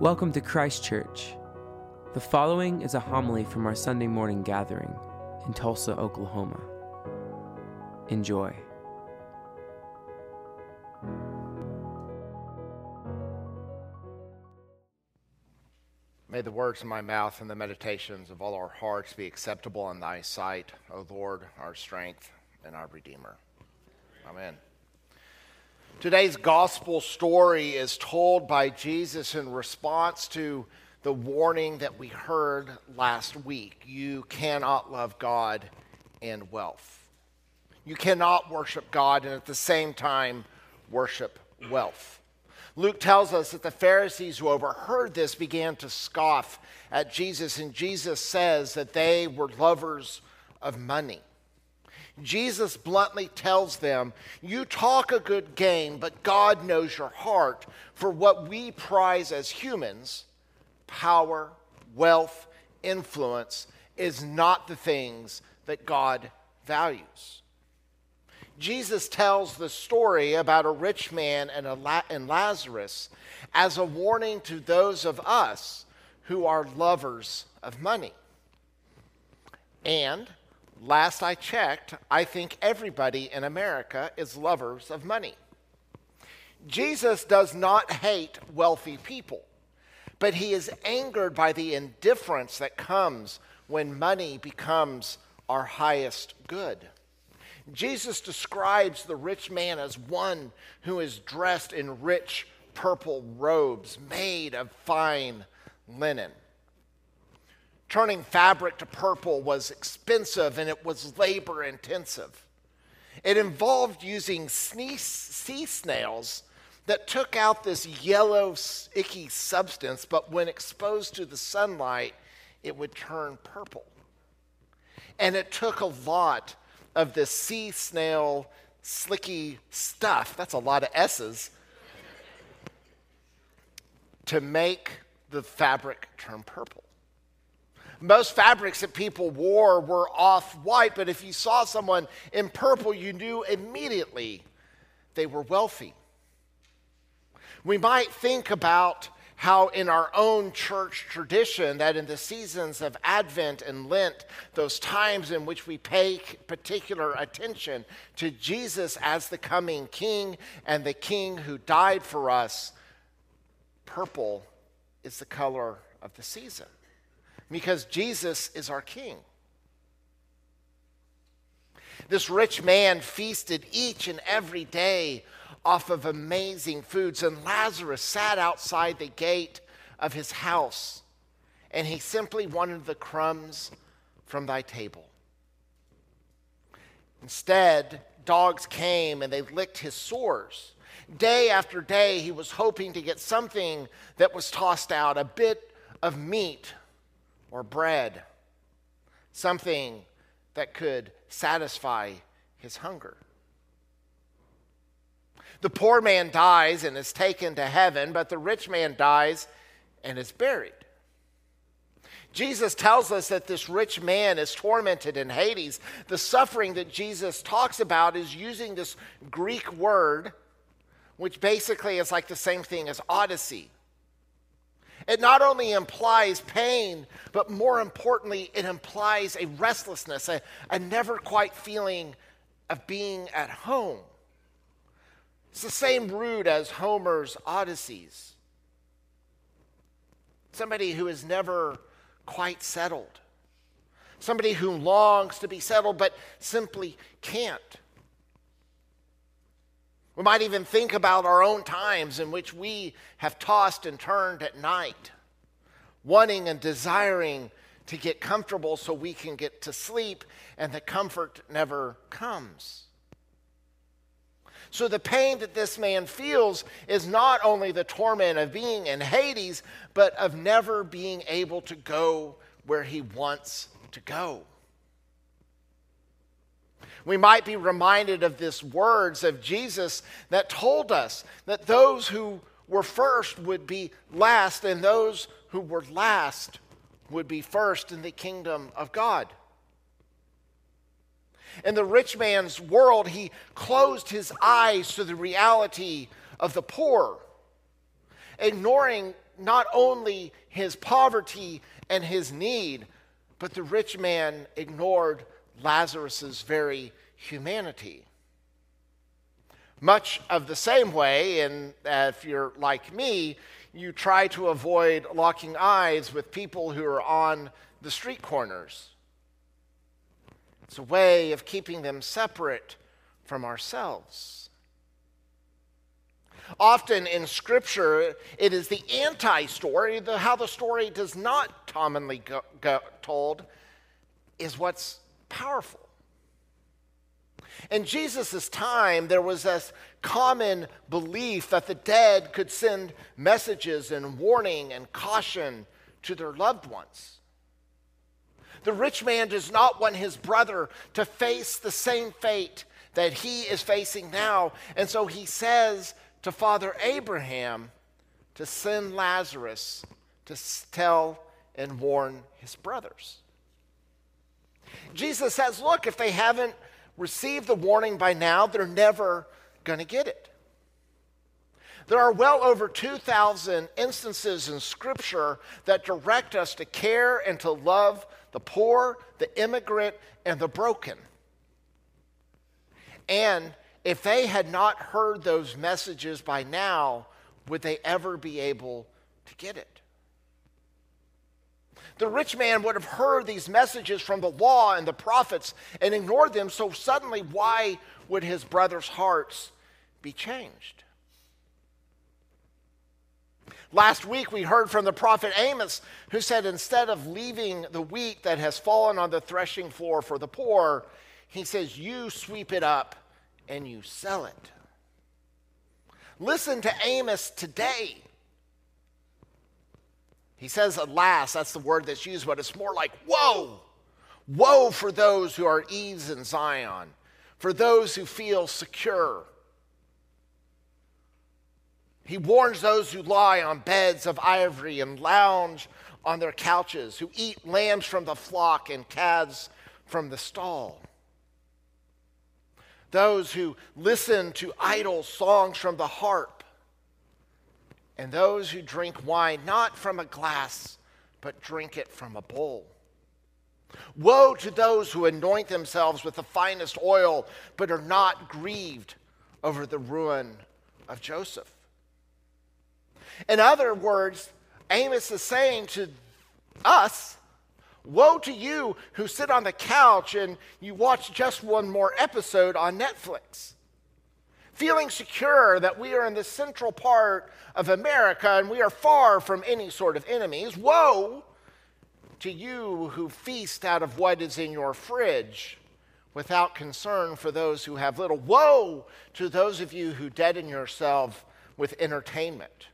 Welcome to Christ Church. The following is a homily from our Sunday morning gathering in Tulsa, Oklahoma. Enjoy. May the words of my mouth and the meditations of all our hearts be acceptable in thy sight, O Lord, our strength and our Redeemer. Amen. Today's gospel story is told by Jesus in response to the warning that we heard last week. You cannot love God and wealth. You cannot worship God and at the same time worship wealth. Luke tells us that the Pharisees who overheard this began to scoff at Jesus, and Jesus says that they were lovers of money. Jesus bluntly tells them, You talk a good game, but God knows your heart. For what we prize as humans, power, wealth, influence, is not the things that God values. Jesus tells the story about a rich man and, a and Lazarus as a warning to those of us who are lovers of money. And last I checked, I think everybody in America is lovers of money. Jesus does not hate wealthy people, but he is angered by the indifference that comes when money becomes our highest good. Jesus describes the rich man as one who is dressed in rich purple robes made of fine linen. Turning fabric to purple was expensive and it was labor intensive. It involved using sea snails that took out this yellow, icky substance, but when exposed to the sunlight, it would turn purple. And it took a lot of this sea snail slicky stuff, that's a lot of S's, to make the fabric turn purple. Most fabrics that people wore were off white, but if you saw someone in purple, you knew immediately they were wealthy. We might think about how in our own church tradition that in the seasons of advent and lent those times in which we pay particular attention to jesus as the coming king and the king who died for us purple is the color of the season because jesus is our king this rich man feasted each and every day off of amazing foods. And Lazarus sat outside the gate of his house, and he simply wanted the crumbs from thy table. Instead, dogs came and they licked his sores. Day after day, he was hoping to get something that was tossed out a bit of meat or bread, something that could satisfy his hunger. The poor man dies and is taken to heaven, but the rich man dies and is buried. Jesus tells us that this rich man is tormented in Hades. The suffering that Jesus talks about is using this Greek word, which basically is like the same thing as Odyssey. It not only implies pain, but more importantly, it implies a restlessness, a, a never quite feeling of being at home. It's the same root as Homer's Odysseys. Somebody who is never quite settled. Somebody who longs to be settled but simply can't. We might even think about our own times in which we have tossed and turned at night, wanting and desiring to get comfortable so we can get to sleep, and the comfort never comes. So the pain that this man feels is not only the torment of being in Hades, but of never being able to go where he wants to go. We might be reminded of this words of Jesus that told us that those who were first would be last, and those who were last would be first in the kingdom of God. In the rich man's world, he closed his eyes to the reality of the poor. ignoring not only his poverty and his need, but the rich man ignored Lazarus's very humanity. Much of the same way, and uh, if you're like me, you try to avoid locking eyes with people who are on the street corners. It's a way of keeping them separate from ourselves. Often in Scripture, it is the anti story, how the story does not commonly go, go, told, is what's powerful. In Jesus' time, there was this common belief that the dead could send messages and warning and caution to their loved ones. The rich man does not want his brother to face the same fate that he is facing now. And so he says to Father Abraham to send Lazarus to tell and warn his brothers. Jesus says, Look, if they haven't received the warning by now, they're never going to get it. There are well over 2,000 instances in Scripture that direct us to care and to love the poor, the immigrant, and the broken. And if they had not heard those messages by now, would they ever be able to get it? The rich man would have heard these messages from the law and the prophets and ignored them, so suddenly, why would his brothers' hearts be changed? Last week, we heard from the prophet Amos, who said, instead of leaving the wheat that has fallen on the threshing floor for the poor, he says, You sweep it up and you sell it. Listen to Amos today. He says, alas, that's the word that's used, but it's more like, woe! Woe for those who are ease in Zion, for those who feel secure. He warns those who lie on beds of ivory and lounge on their couches, who eat lambs from the flock and calves from the stall. Those who listen to idle songs from the harp and those who drink wine not from a glass, but drink it from a bowl. Woe to those who anoint themselves with the finest oil, but are not grieved over the ruin of Joseph. In other words, Amos is saying to us, Woe to you who sit on the couch and you watch just one more episode on Netflix feeling secure that we are in the central part of America and we are far from any sort of enemies. Woe to you who feast out of what is in your fridge without concern for those who have little. Woe to those of you who deaden yourself with entertainment.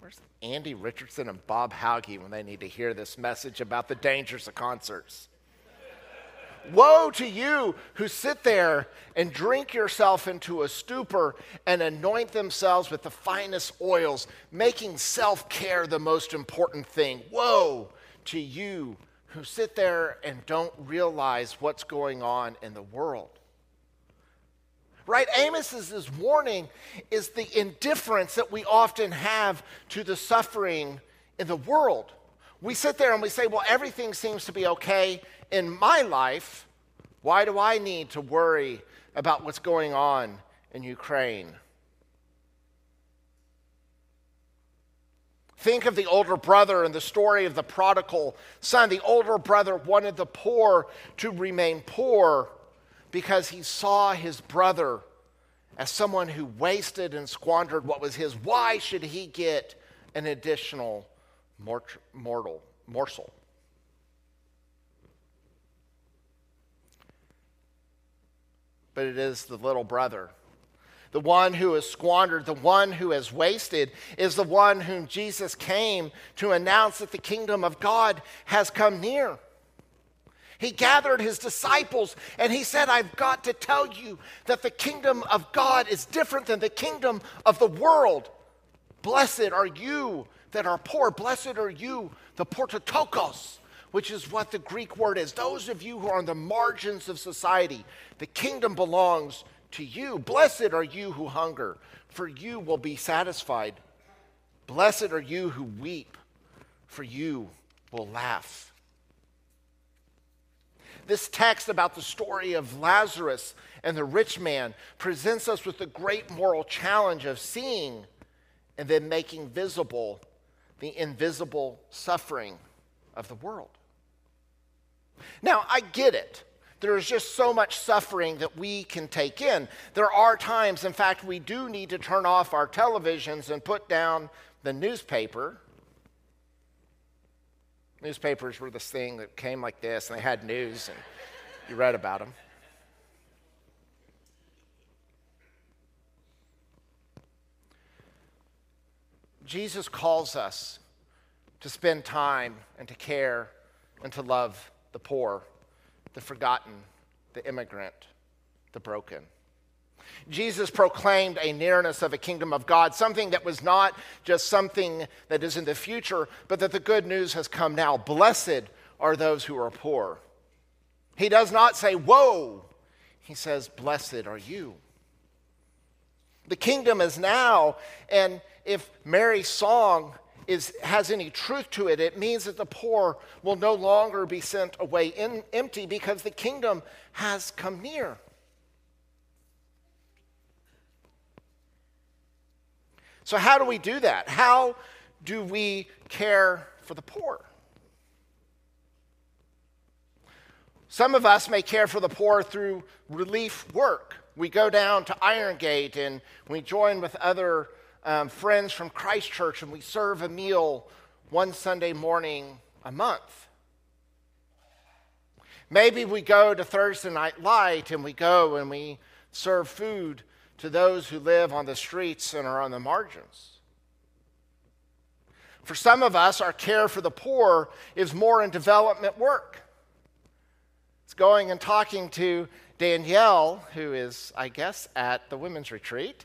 Where's Andy Richardson and Bob Hauge when they need to hear this message about the dangers of concerts? Woe to you who sit there and drink yourself into a stupor and anoint themselves with the finest oils, making self care the most important thing. Woe to you who sit there and don't realize what's going on in the world. Right? Amos's warning is the indifference that we often have to the suffering in the world. We sit there and we say, well, everything seems to be okay in my life, why do I need to worry about what's going on in Ukraine? Think of the older brother and the story of the prodigal son. The older brother wanted the poor to remain poor because he saw his brother as someone who wasted and squandered what was his. Why should he get an additional mortal morsel? But it is the little brother. The one who has squandered, the one who has wasted, is the one whom Jesus came to announce that the kingdom of God has come near. He gathered his disciples and he said, I've got to tell you that the kingdom of God is different than the kingdom of the world. Blessed are you that are poor. Blessed are you, the portotokos, which is what the Greek word is. Those of you who are on the margins of society, the kingdom belongs to you. Blessed are you who hunger, for you will be satisfied. Blessed are you who weep, for you will laugh. This text about the story of Lazarus and the rich man presents us with the great moral challenge of seeing and then making visible the invisible suffering of the world. Now, I get it. There is just so much suffering that we can take in. There are times, in fact, we do need to turn off our televisions and put down the newspaper. Newspapers were this thing that came like this, and they had news, and you read about them. Jesus calls us to spend time and to care and to love the poor, the forgotten, the immigrant, the broken. Jesus proclaimed a nearness of a kingdom of God, something that was not just something that is in the future, but that the good news has come now. Blessed are those who are poor. He does not say, Woe. He says, Blessed are you. The kingdom is now, and if Mary's song is, has any truth to it, it means that the poor will no longer be sent away in, empty because the kingdom has come near. So, how do we do that? How do we care for the poor? Some of us may care for the poor through relief work. We go down to Iron Gate and we join with other um, friends from Christ Church and we serve a meal one Sunday morning a month. Maybe we go to Thursday Night Light and we go and we serve food to those who live on the streets and are on the margins. For some of us, our care for the poor is more in development work. It's going and talking to Danielle, who is, I guess, at the women's retreat,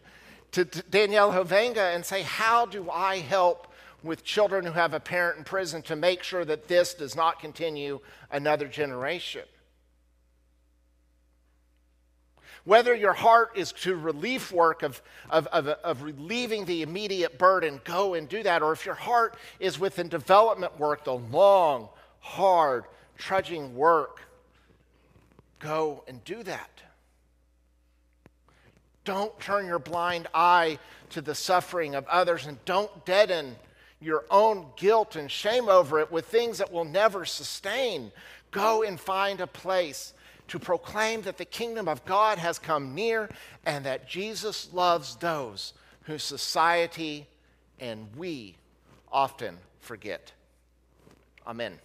to Danielle Hovenga and say, How do I help with children who have a parent in prison to make sure that this does not continue another generation? Whether your heart is to relief work of, of, of, of, relieving the immediate burden, go and do that. Or if your heart is within development work, the long, hard, trudging work, go and do that. Don't turn your blind eye to the suffering of others and don't deaden your own guilt and shame over it with things that will never sustain. Go and find a place to proclaim that the kingdom of God has come near and that Jesus loves those whose society and we often forget. Amen.